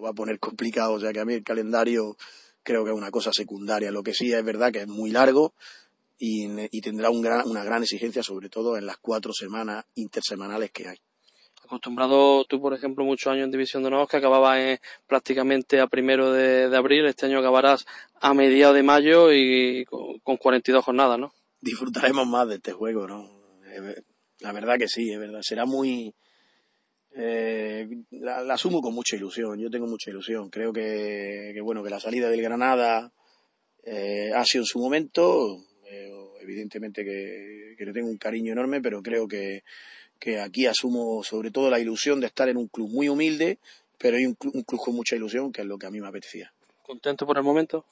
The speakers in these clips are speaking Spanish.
Lo va a poner complicado, o sea que a mí el calendario creo que es una cosa secundaria. Lo que sí es verdad que es muy largo y, y tendrá un gran, una gran exigencia, sobre todo en las cuatro semanas intersemanales que hay. Acostumbrado tú, por ejemplo, muchos años en División de Honor, que acababas prácticamente a primero de, de, abril, este año acabarás a mediados de mayo y con, con 42 jornadas, ¿no? Disfrutaremos más de este juego, ¿no? La verdad que sí, es verdad. Será muy... Eh, la, la, asumo con mucha ilusión, yo tengo mucha ilusión. Creo que, que bueno, que la salida del Granada eh, ha sido en su momento, eh, evidentemente que, que, le tengo un cariño enorme, pero creo que, que aquí asumo sobre todo la ilusión de estar en un club muy humilde, pero hay un, un club con mucha ilusión, que es lo que a mí me apetecía. ¿Contento por el momento?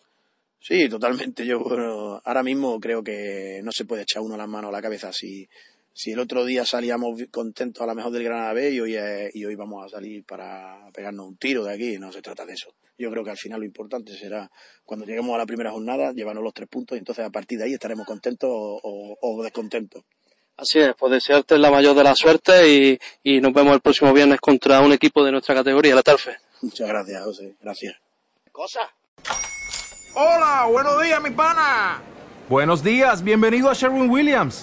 Sí, totalmente. Yo bueno, ahora mismo creo que no se puede echar uno las manos a la cabeza si si el otro día salíamos contentos a la mejor del Granada B y hoy, es, y hoy vamos a salir para pegarnos un tiro de aquí, no se trata de eso. Yo creo que al final lo importante será cuando lleguemos a la primera jornada, llevarnos los tres puntos y entonces a partir de ahí estaremos contentos o, o, o descontentos. Así es, pues desearte la mayor de la suerte y, y, nos vemos el próximo viernes contra un equipo de nuestra categoría, la Tarfe. Muchas gracias, José. Gracias. Cosa. Hola, buenos días, mi pana. Buenos días, bienvenido a Sherwin Williams.